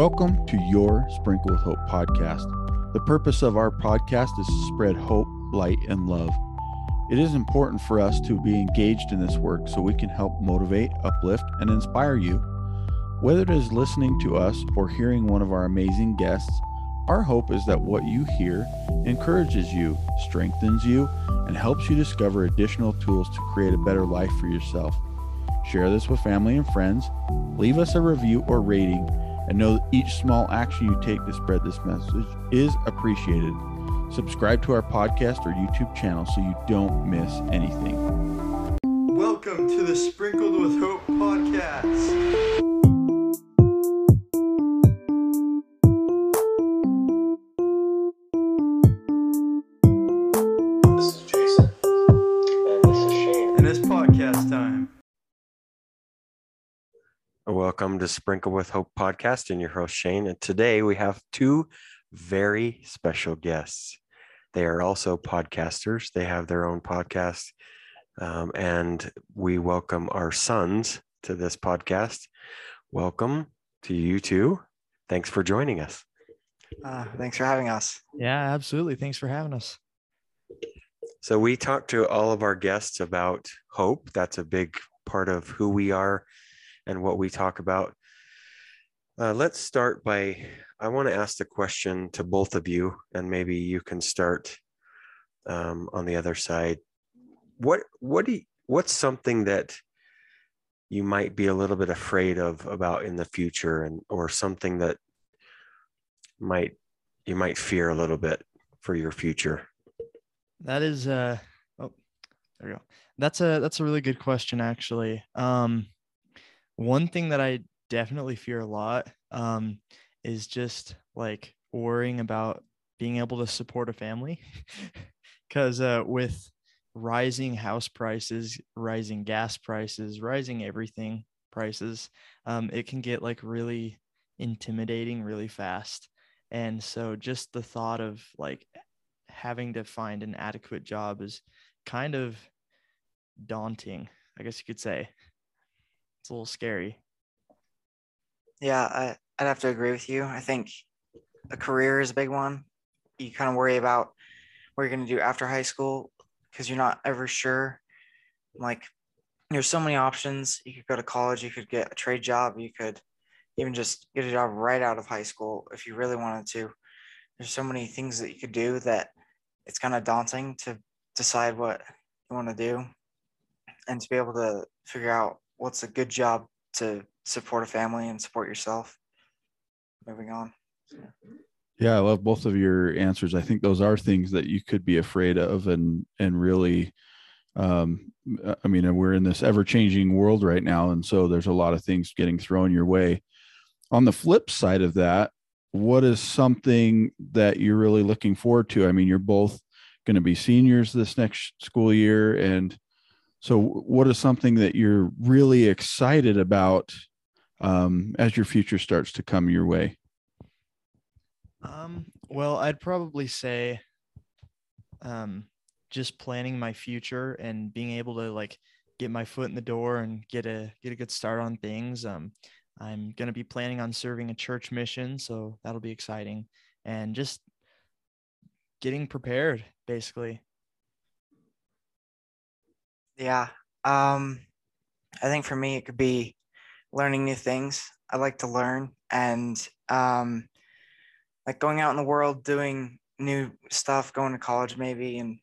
Welcome to your Sprinkle with Hope podcast. The purpose of our podcast is to spread hope, light, and love. It is important for us to be engaged in this work so we can help motivate, uplift, and inspire you. Whether it is listening to us or hearing one of our amazing guests, our hope is that what you hear encourages you, strengthens you, and helps you discover additional tools to create a better life for yourself. Share this with family and friends, leave us a review or rating, and know that each small action you take to spread this message is appreciated. Subscribe to our podcast or YouTube channel so you don't miss anything. Welcome to the Sprinkled with Hope podcast. This is Jason. And this is Shane. And it's podcast time. Welcome to Sprinkle with Hope podcast and your host Shane. And today we have two very special guests. They are also podcasters. They have their own podcast. Um, and we welcome our sons to this podcast. Welcome to you two. Thanks for joining us. Uh, thanks for having us. Yeah, absolutely. Thanks for having us. So we talk to all of our guests about hope. That's a big part of who we are and what we talk about. Uh, let's start by I want to ask the question to both of you, and maybe you can start um, on the other side. What what do you, what's something that you might be a little bit afraid of about in the future, and or something that might you might fear a little bit for your future? That is uh oh there we go. That's a that's a really good question actually. Um one thing that I definitely fear a lot um is just like worrying about being able to support a family cuz uh with rising house prices, rising gas prices, rising everything prices, um it can get like really intimidating really fast. And so just the thought of like having to find an adequate job is kind of daunting, I guess you could say. It's a little scary. Yeah, I, I'd have to agree with you. I think a career is a big one. You kind of worry about what you're going to do after high school because you're not ever sure. Like, there's so many options. You could go to college, you could get a trade job, you could even just get a job right out of high school if you really wanted to. There's so many things that you could do that it's kind of daunting to decide what you want to do and to be able to figure out what's a good job to support a family and support yourself. Moving on. Yeah, I love both of your answers. I think those are things that you could be afraid of and and really um I mean we're in this ever-changing world right now and so there's a lot of things getting thrown your way. On the flip side of that, what is something that you're really looking forward to? I mean, you're both going to be seniors this next school year and so what is something that you're really excited about um, as your future starts to come your way? Um, well, I'd probably say um, just planning my future and being able to like get my foot in the door and get a get a good start on things. Um, I'm going to be planning on serving a church mission, so that'll be exciting and just getting prepared basically. Yeah. Um, I think for me, it could be learning new things. I like to learn and um, like going out in the world, doing new stuff, going to college maybe, and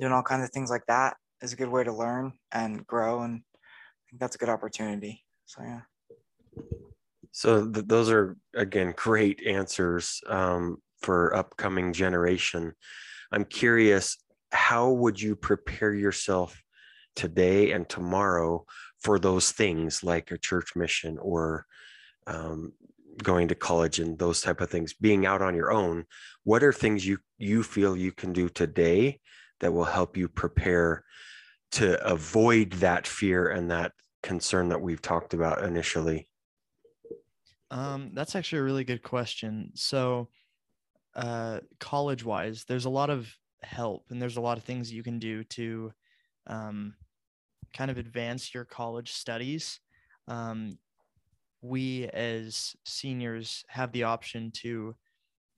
doing all kinds of things like that is a good way to learn and grow. And I think that's a good opportunity. So, yeah. So th- those are again great answers um, for upcoming generation. I'm curious, how would you prepare yourself today and tomorrow for those things like a church mission or um, going to college and those type of things? Being out on your own, what are things you you feel you can do today that will help you prepare to avoid that fear and that concern that we've talked about initially? Um, that's actually a really good question. So, uh, college wise, there's a lot of help and there's a lot of things you can do to um, kind of advance your college studies. Um, we as seniors have the option to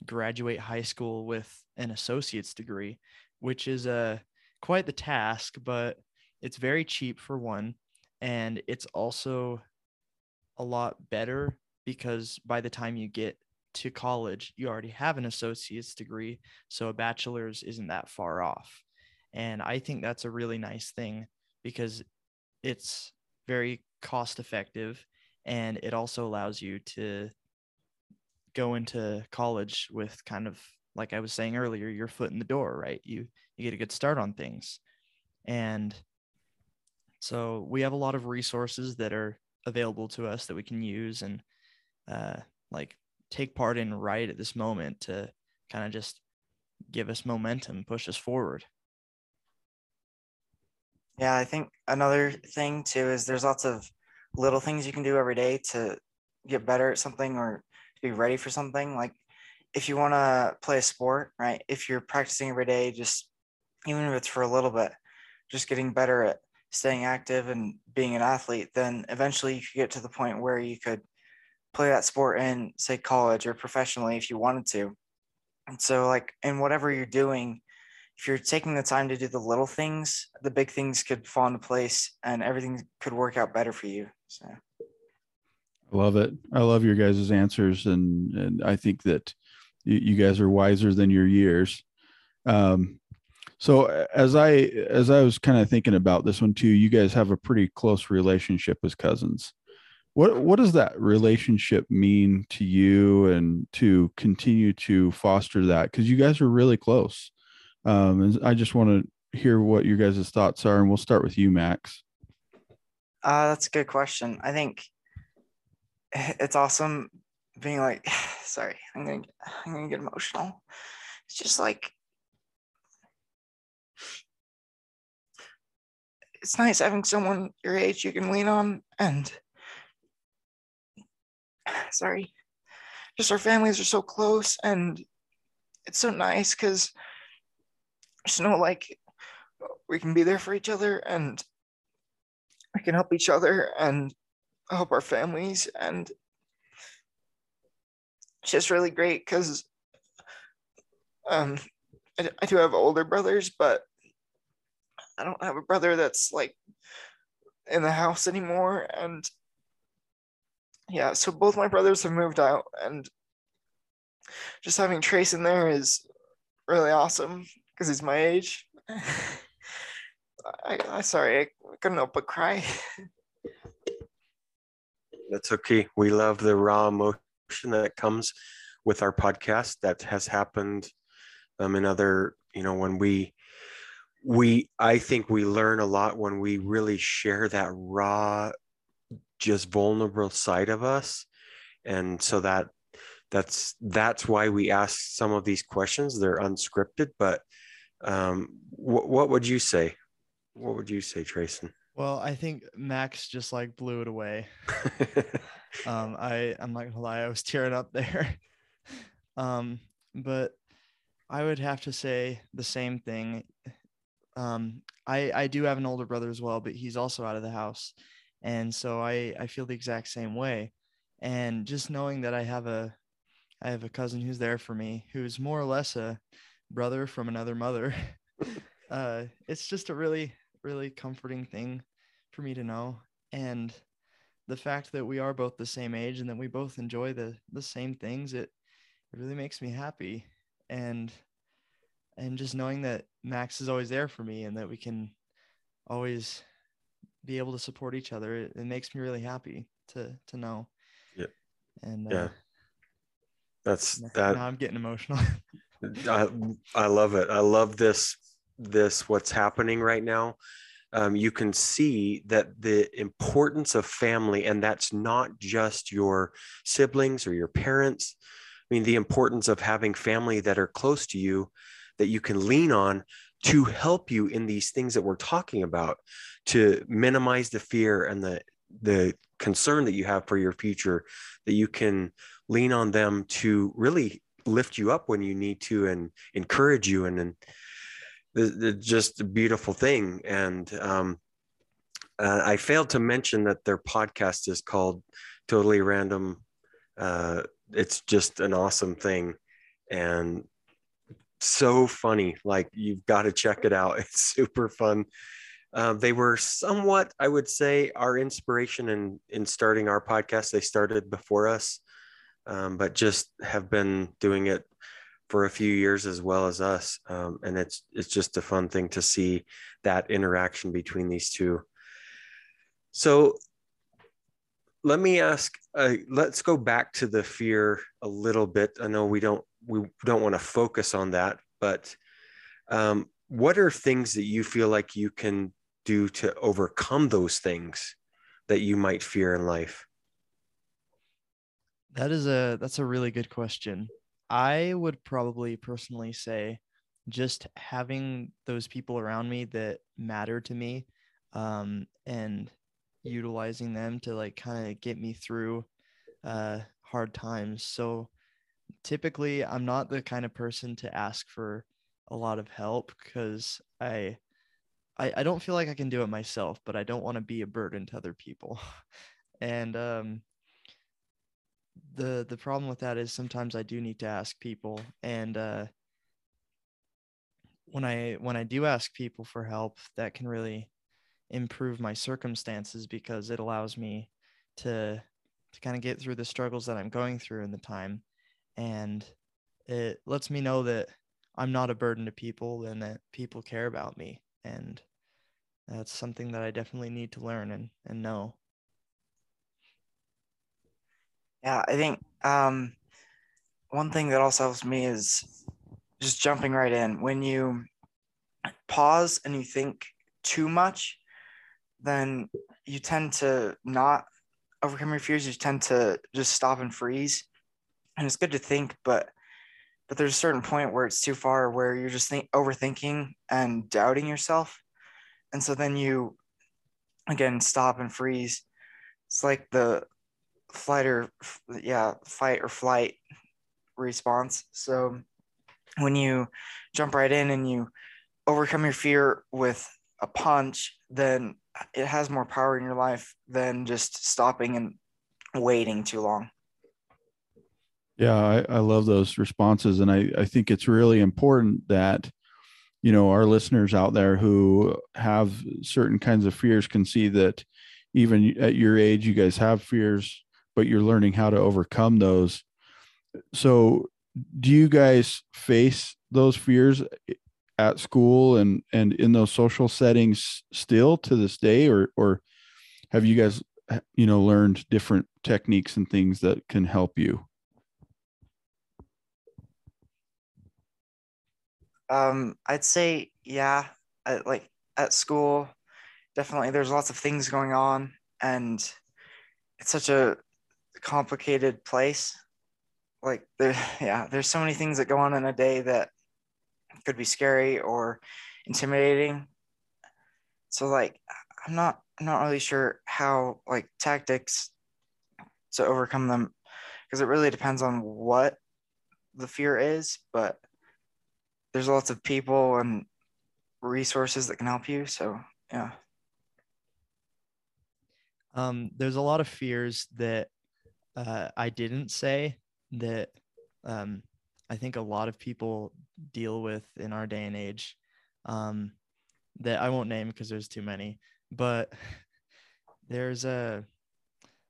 graduate high school with an associate's degree, which is a quite the task, but it's very cheap for one. And it's also a lot better because by the time you get to college, you already have an associate's degree. So a bachelor's isn't that far off. And I think that's a really nice thing because it's very cost effective and it also allows you to go into college with kind of like I was saying earlier, your foot in the door, right? You you get a good start on things. And so we have a lot of resources that are available to us that we can use and uh, like take part in right at this moment to kind of just give us momentum, push us forward. Yeah, I think another thing too is there's lots of little things you can do every day to get better at something or to be ready for something. Like if you want to play a sport, right? If you're practicing every day, just even if it's for a little bit, just getting better at staying active and being an athlete, then eventually you could get to the point where you could play that sport in, say, college or professionally if you wanted to. And so, like, in whatever you're doing, if you're taking the time to do the little things, the big things could fall into place and everything could work out better for you. So, I love it. I love your guys' answers, and and I think that you, guys are wiser than your years. Um, so as I as I was kind of thinking about this one too, you guys have a pretty close relationship as cousins. What what does that relationship mean to you, and to continue to foster that? Because you guys are really close. Um, and I just want to hear what your guys' thoughts are, and we'll start with you, Max. uh, that's a good question. I think it's awesome being like, sorry, I'm gonna, I'm gonna get emotional. It's just like, it's nice having someone your age you can lean on, and sorry, just our families are so close, and it's so nice because know like we can be there for each other and we can help each other and help our families. And it's just really great because um I, I do have older brothers but i don't have a brother that's like in the house anymore. And yeah so both my brothers have moved out and just having trace in there is really awesome because he's my age I, I sorry i couldn't help but cry That's okay. We love the raw emotion that comes with our podcast. That has happened um, in other, you know, when we, we, I think we learn a lot when we really share that raw, just vulnerable side of us. And so that, that's, that's why we ask some of these questions. They're unscripted, but um, what, what would you say? What would you say, Trayson? Well, I think Max just like blew it away. um i i'm not gonna lie i was tearing up there um but i would have to say the same thing um i i do have an older brother as well but he's also out of the house and so i i feel the exact same way and just knowing that i have a i have a cousin who's there for me who's more or less a brother from another mother uh it's just a really really comforting thing for me to know and the fact that we are both the same age and that we both enjoy the the same things it it really makes me happy and and just knowing that max is always there for me and that we can always be able to support each other it, it makes me really happy to to know Yeah. and Yeah. uh, That's that. now i'm getting emotional I, love it. I love this this what's happening right now. Um, you can see that the importance of family, and that's not just your siblings or your parents. I mean, the importance of having family that are close to you that you can lean on to help you in these things that we're talking about, to minimize the fear and the the concern that you have for your future, that you can lean on them to really lift you up when you need to and encourage you and just a beautiful thing and um uh, i failed to mention that their podcast is called totally random. Uh, it's just an awesome thing and so funny. Like you've got to check it out. It's super fun. Uh, they were somewhat, I would say, our inspiration in in starting our podcast. They started before us, um, but just have been doing it for a few years as well as us. Um, and it's it's just a fun thing to see that interaction between these two. So let me ask. Uh, let's go back to the fear a little bit. I know we don't we don't want to focus on that, but um, what are things that you feel like you can do to overcome those things that you might fear in life? That is a that's a really good question. I would probably personally say just having those people around me that matter to me um, and utilizing them to like kind of get me through uh, hard times. So typically, I'm not the kind of person to ask for a lot of help because I, I I don't feel like I can do it myself, but I don't want to be a burden to other people. and um, the the problem with that is sometimes I do need to ask people, and uh, when I when I do ask people for help, that can really improve my circumstances because it allows me to to kind of get through the struggles that I'm going through in the time and it lets me know that I'm not a burden to people and that people care about me and that's something that I definitely need to learn and and know. Yeah, I think um, one thing that also helps me is just jumping right in. When you pause and you think too much, then you tend to not overcome your fears. You tend to just stop and freeze. And it's good to think, but but there's a certain point where it's too far where you're just think, overthinking and doubting yourself. And so then you again stop and freeze. It's like the flight or yeah, fight or flight response. So when you jump right in and you overcome your fear with a punch, then it has more power in your life than just stopping and waiting too long. Yeah, I, I love those responses. And I, I think it's really important that, you know, our listeners out there who have certain kinds of fears can see that even at your age, you guys have fears, but you're learning how to overcome those. So, do you guys face those fears at school and and in those social settings still to this day or or have you guys you know learned different techniques and things that can help you um i'd say yeah like at school definitely there's lots of things going on and it's such a complicated place like there yeah there's so many things that go on in a day that could be scary or intimidating. So like I'm not I'm not really sure how like tactics to overcome them because it really depends on what the fear is, but there's lots of people and resources that can help you. So yeah. Um, there's a lot of fears that uh, I didn't say that um, I think a lot of people deal with in our day and age um, that I won't name because there's too many, but there's a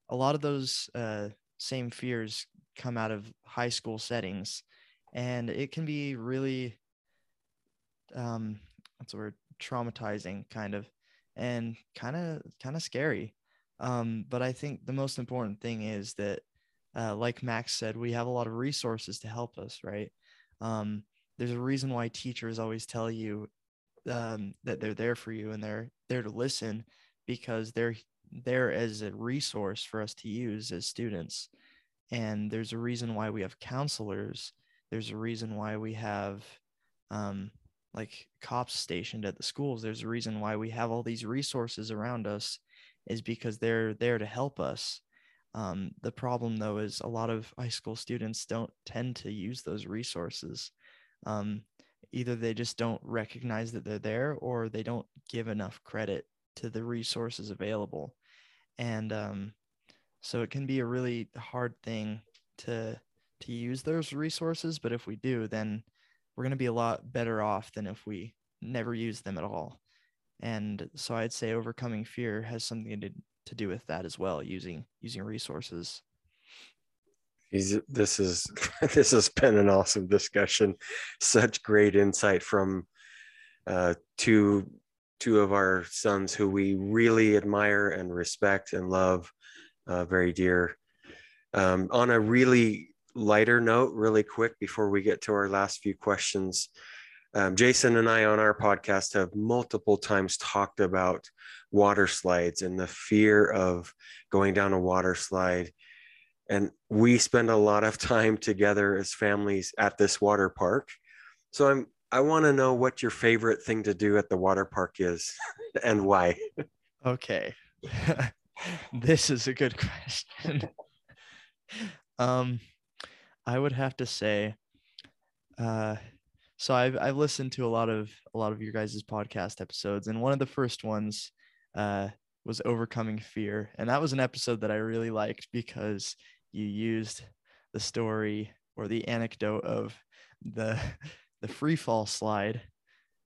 a lot of those uh, same fears come out of high school settings, and it can be really um, what's the word traumatizing kind of and kind of kind of scary. Um, but I think the most important thing is that uh, like Max said, we have a lot of resources to help us, right? Um, there's a reason why teachers always tell you um, that they're there for you and they're there to listen because they're there as a resource for us to use as students. And there's a reason why we have counselors. There's a reason why we have um, like cops stationed at the schools. There's a reason why we have all these resources around us is because they're there to help us. Um, the problem, though, is a lot of high school students don't tend to use those resources. Um, either they just don't recognize that they're there or they don't give enough credit to the resources available. And um, so it can be a really hard thing to to use those resources but if we do then we're going to be a lot better off than if we never use them at all and so i'd say overcoming fear has something to, to do with that as well using using resources. This is this has been an awesome discussion. Such great insight from uh, two two of our sons who we really admire and respect and love uh, very dear. Um, on a really lighter note really quick before we get to our last few questions um, jason and i on our podcast have multiple times talked about water slides and the fear of going down a water slide. And we spend a lot of time together as families at this water park. So i'm i want to know what your favorite thing to do at the water park is and why. Okay. This is a good question. Um i would have to say uh so i've i've listened to a lot of a lot of your guys' podcast episodes and one of the first ones uh was overcoming fear and that was an episode that i really liked because you used the story or the anecdote of the the free fall slide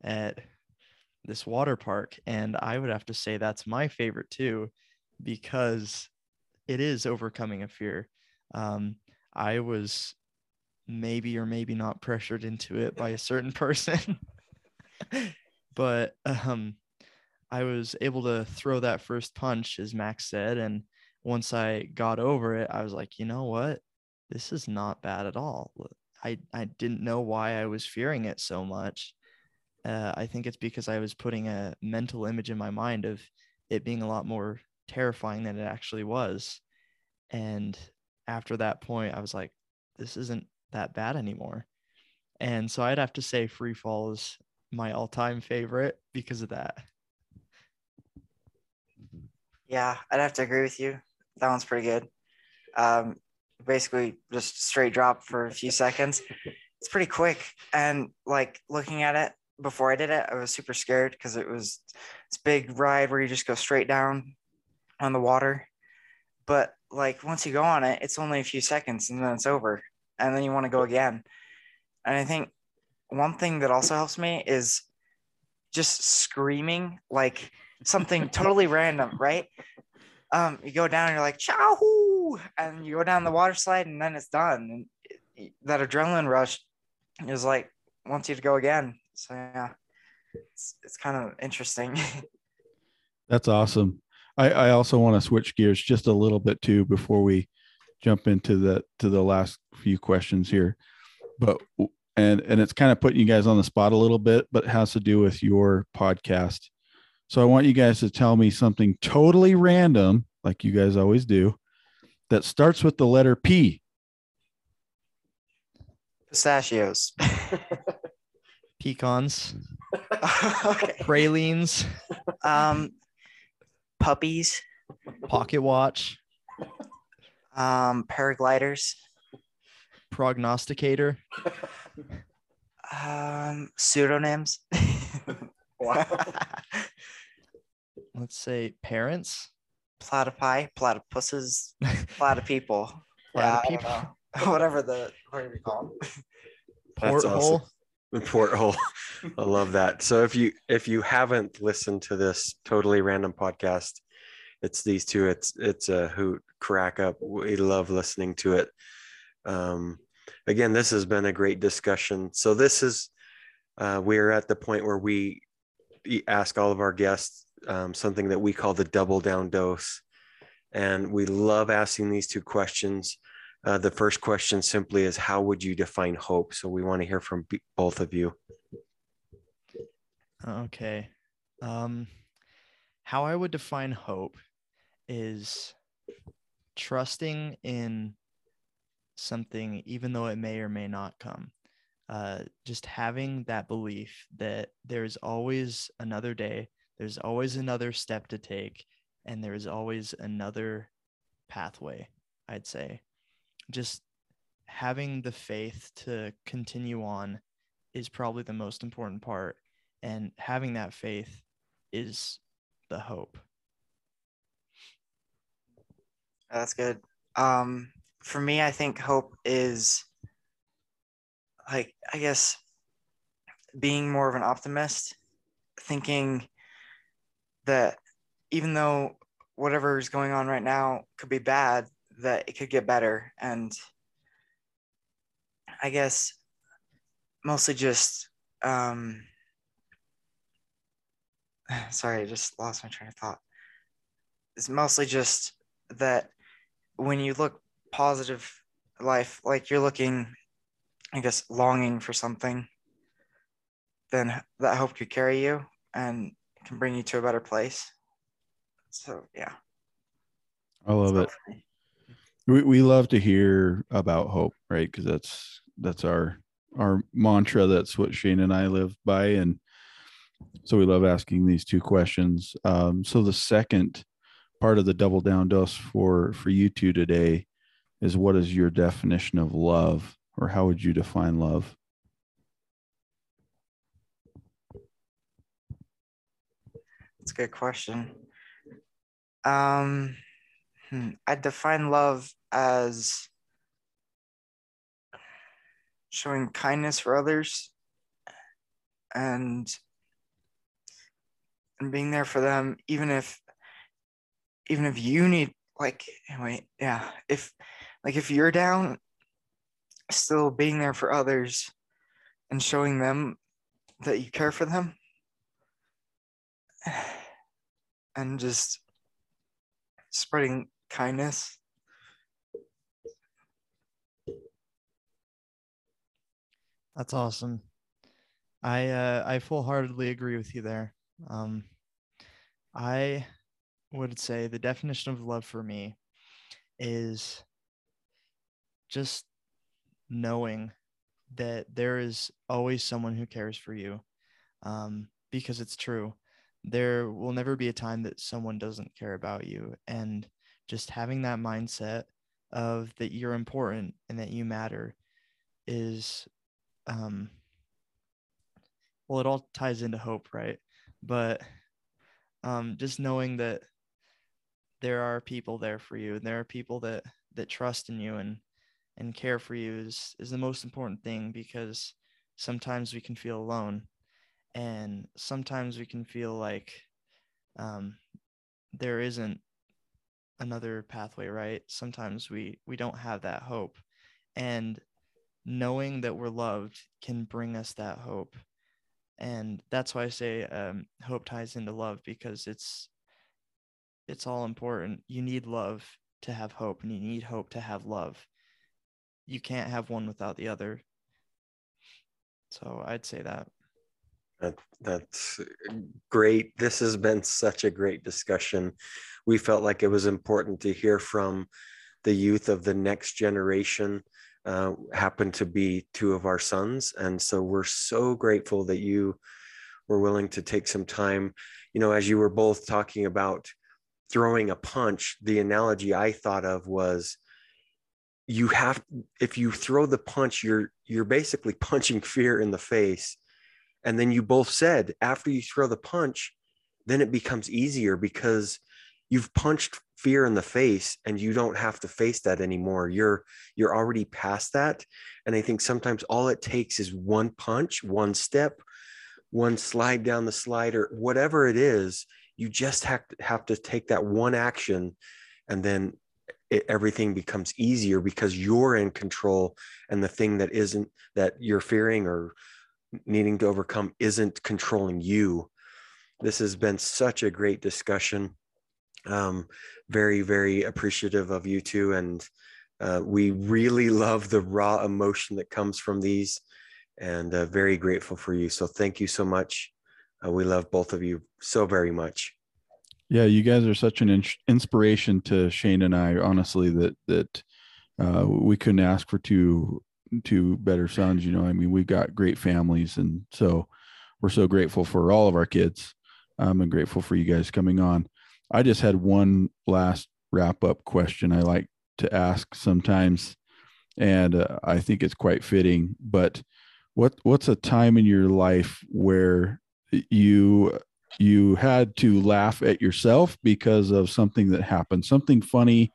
at this water park and i would have to say that's my favorite too because it is overcoming a fear. Um, i was maybe or maybe not pressured into it by a certain person but um, i was able to throw that first punch as max said and once I got over it, I was like, you know what? This is not bad at all. I, I didn't know why I was fearing it so much. Uh, I think it's because I was putting a mental image in my mind of it being a lot more terrifying than it actually was. And after that point, I was like, this isn't that bad anymore. And so I'd have to say Free Fall is my all time favorite because of that. Yeah, I'd have to agree with you. That one's pretty good. Um, basically, just straight drop for a few seconds. It's pretty quick. And like looking at it before I did it, I was super scared because it was this big ride where you just go straight down on the water. But like once you go on it, it's only a few seconds and then it's over. And then you want to go again. And I think one thing that also helps me is just screaming like something totally random, right? um, you go down and you're like, chow, and you go down the water slide and then it's done. And that adrenaline rush is like, wants you to go again. So yeah, it's, it's kind of interesting. That's awesome. I, I also want to switch gears just a little bit too before we jump into the to the last few questions here. But and and it's kind of putting you guys on the spot a little bit, but it has to do with your podcast. So I want you guys to tell me something totally random, like you guys always do, that starts with the letter P. Pistachios. Pecans, okay. pralines, Um, puppies, pocket watch, um, paragliders, prognosticator, um, pseudonyms. wow. let's say parents, Platypi, platypuses, platypeople. Yeah, I don't Platypeople. know. Whatever the whatever you call them. That's porthole. awesome. The porthole. I love that. So if you if you haven't listened to this totally random podcast, it's these two. It's it's a hoot crack up. We love listening to it. Um, again, this has been a great discussion. So this is uh, we're at the point where we ask all of our guests um, something that we call the double down dose, and we love asking these two questions. Uh, the first question simply is how would you define hope? So we want to hear from b- both of you. Okay. Um, how I would define hope is trusting in something, even though it may or may not come. Uh, just having that belief that there's always another day, there's always another step to take, and there's always another pathway, I'd say. Just having the faith to continue on is probably the most important part and having that faith is the hope That's good. Um, for me, I think hope is like, I guess, being more of an optimist, thinking that even though whatever is going on right now could be bad, that it could get better. And I guess mostly just, um, sorry, I just lost my train of thought. It's mostly just that when you look positive life, like you're looking, I guess, longing for something, then that hope could carry you and can bring you to a better place. So yeah. I love it. We, we love to hear about hope, right? Because that's that's our our mantra. That's what Shane and I live by, and so we love asking these two questions. Um, so the second part of the double down dose for for you two today is what is your definition of love, or how would you define love? That's a good question. Um, hmm, I define love as showing kindness for others and and being there for them even if even if you need like wait yeah if like if you're down still being there for others and showing them that you care for them and just spreading kindness That's awesome. I uh, I full heartedly agree with you there. Um, I would say the definition of love for me is just knowing that there is always someone who cares for you um, because it's true. There will never be a time that someone doesn't care about you. And just having that mindset of that you're important and that you matter is um well it all ties into hope right but um just knowing that there are people there for you and there are people that that trust in you and and care for you is is the most important thing because sometimes we can feel alone and sometimes we can feel like um there isn't another pathway right? Sometimes we we don't have that hope and knowing that we're loved can bring us that hope and that's why i say um, hope ties into love because it's it's all important you need love to have hope and you need hope to have love you can't have one without the other so i'd say that that, that's great. This has been such a great discussion. We felt like it was important to hear from the youth of the next generation uh, happen to be two of our sons. And so we're so grateful that you were willing to take some time. You know, as you were both talking about throwing a punch, the analogy I thought of was you have if you throw the punch you're you're basically punching fear in the face. And then you both said after you throw the punch then it becomes easier because you've punched fear in the face and you don't have to face that anymore. You're you're already past that. And i think sometimes all it takes is one punch one step one slide down the slider whatever it is you just have to have to take that one action and then it, everything becomes easier because you're in control and the thing that isn't that you're fearing or needing to overcome isn't controlling you this has been such a great discussion um, very, very appreciative of you two. And uh, we really love the raw emotion that comes from these and uh, very grateful for you. So thank you so much. Uh, we love both of you so very much. Yeah, you guys are such an in- inspiration to Shane and I. Honestly, that that uh, we couldn't ask for two two better sons. You know, I mean, we've got great families, and so we're so grateful for all of our kids. I'm grateful for you guys coming on. I just had one last wrap up question I like to ask sometimes, and uh, I think it's quite fitting. But what what's a time in your life where you you had to laugh at yourself because of something that happened, something funny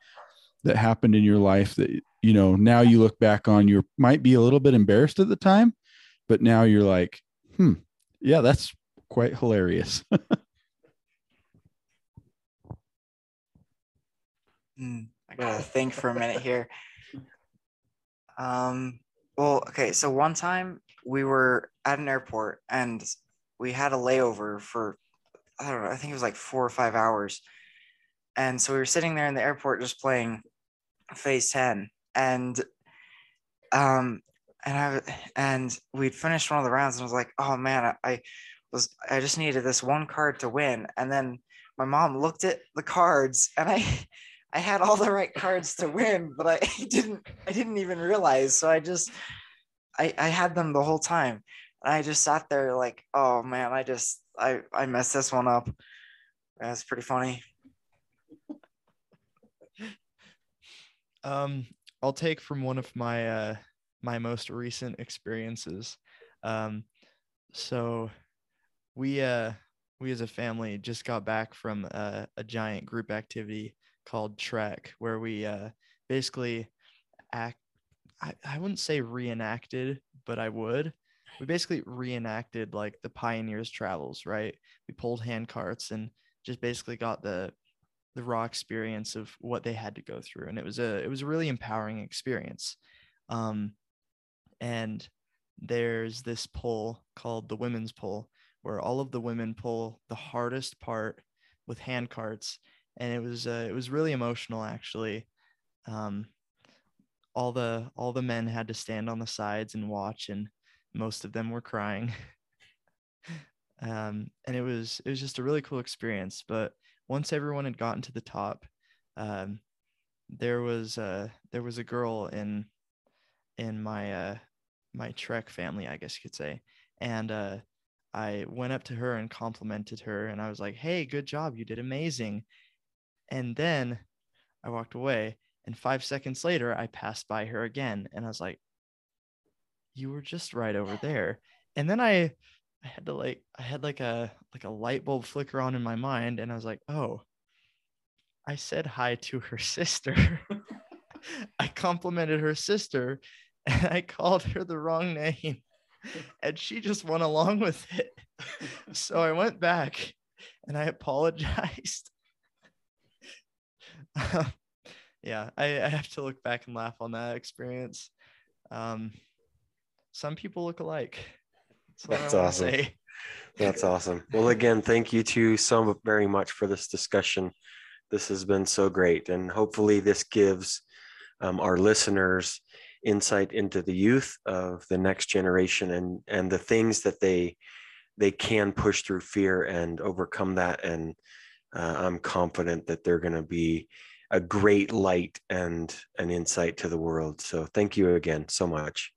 that happened in your life that you know now you look back on you might be a little bit embarrassed at the time but now you're like hmm yeah that's quite hilarious Hmm, I gotta think for a minute here. Um, well, okay, so one time we were at an airport and we had a layover for I don't know, I think it was like four or five hours. And so we were sitting there in the airport just playing phase 10 and um and I and we'd finished one of the rounds and I was like, oh man, I, I was I just needed this one card to win. And then my mom looked at the cards and I I had all the right cards to win, but I didn't I didn't even realize. So I just I I had them the whole time. And I just sat there like, oh man, I just I I messed this one up. That's pretty funny. Um, I'll take from one of my uh, my most recent experiences. Um, so we uh, we as a family just got back from a, a giant group activity called Trek, where we uh, basically act. I, I wouldn't say reenacted, but I would. We basically reenacted like the pioneers' travels, right? We pulled hand carts and just basically got the the raw experience of what they had to go through and it was a it was a really empowering experience um and there's this pull called the women's pull where all of the women pull the hardest part with hand carts and it was uh, it was really emotional actually um all the all the men had to stand on the sides and watch and most of them were crying. Um and it was it was just a really cool experience. But once everyone had gotten to the top, um, there was uh, there was a girl in in my uh, my Trek family, I guess you could say, and uh, I went up to her and complimented her, and I was like, "Hey, good job, you did amazing." And then I walked away, and five seconds later, I passed by her again, and I was like, "You were just right over there." And then I I had to like I had like a like a light bulb flicker on in my mind and I was like, "Oh, I said hi to her sister." I complimented her sister and I called her the wrong name and she just went along with it. So I went back and I apologized. yeah, I, I have to look back and laugh on that experience. Um, some people look alike. That's awesome. Say. That's awesome. Well, again, thank you to so very much for this discussion. This has been so great, and hopefully, this gives um, our listeners insight into the youth of the next generation and and the things that they they can push through fear and overcome that. And uh, I'm confident that they're going to be a great light and an insight to the world. So, thank you again so much.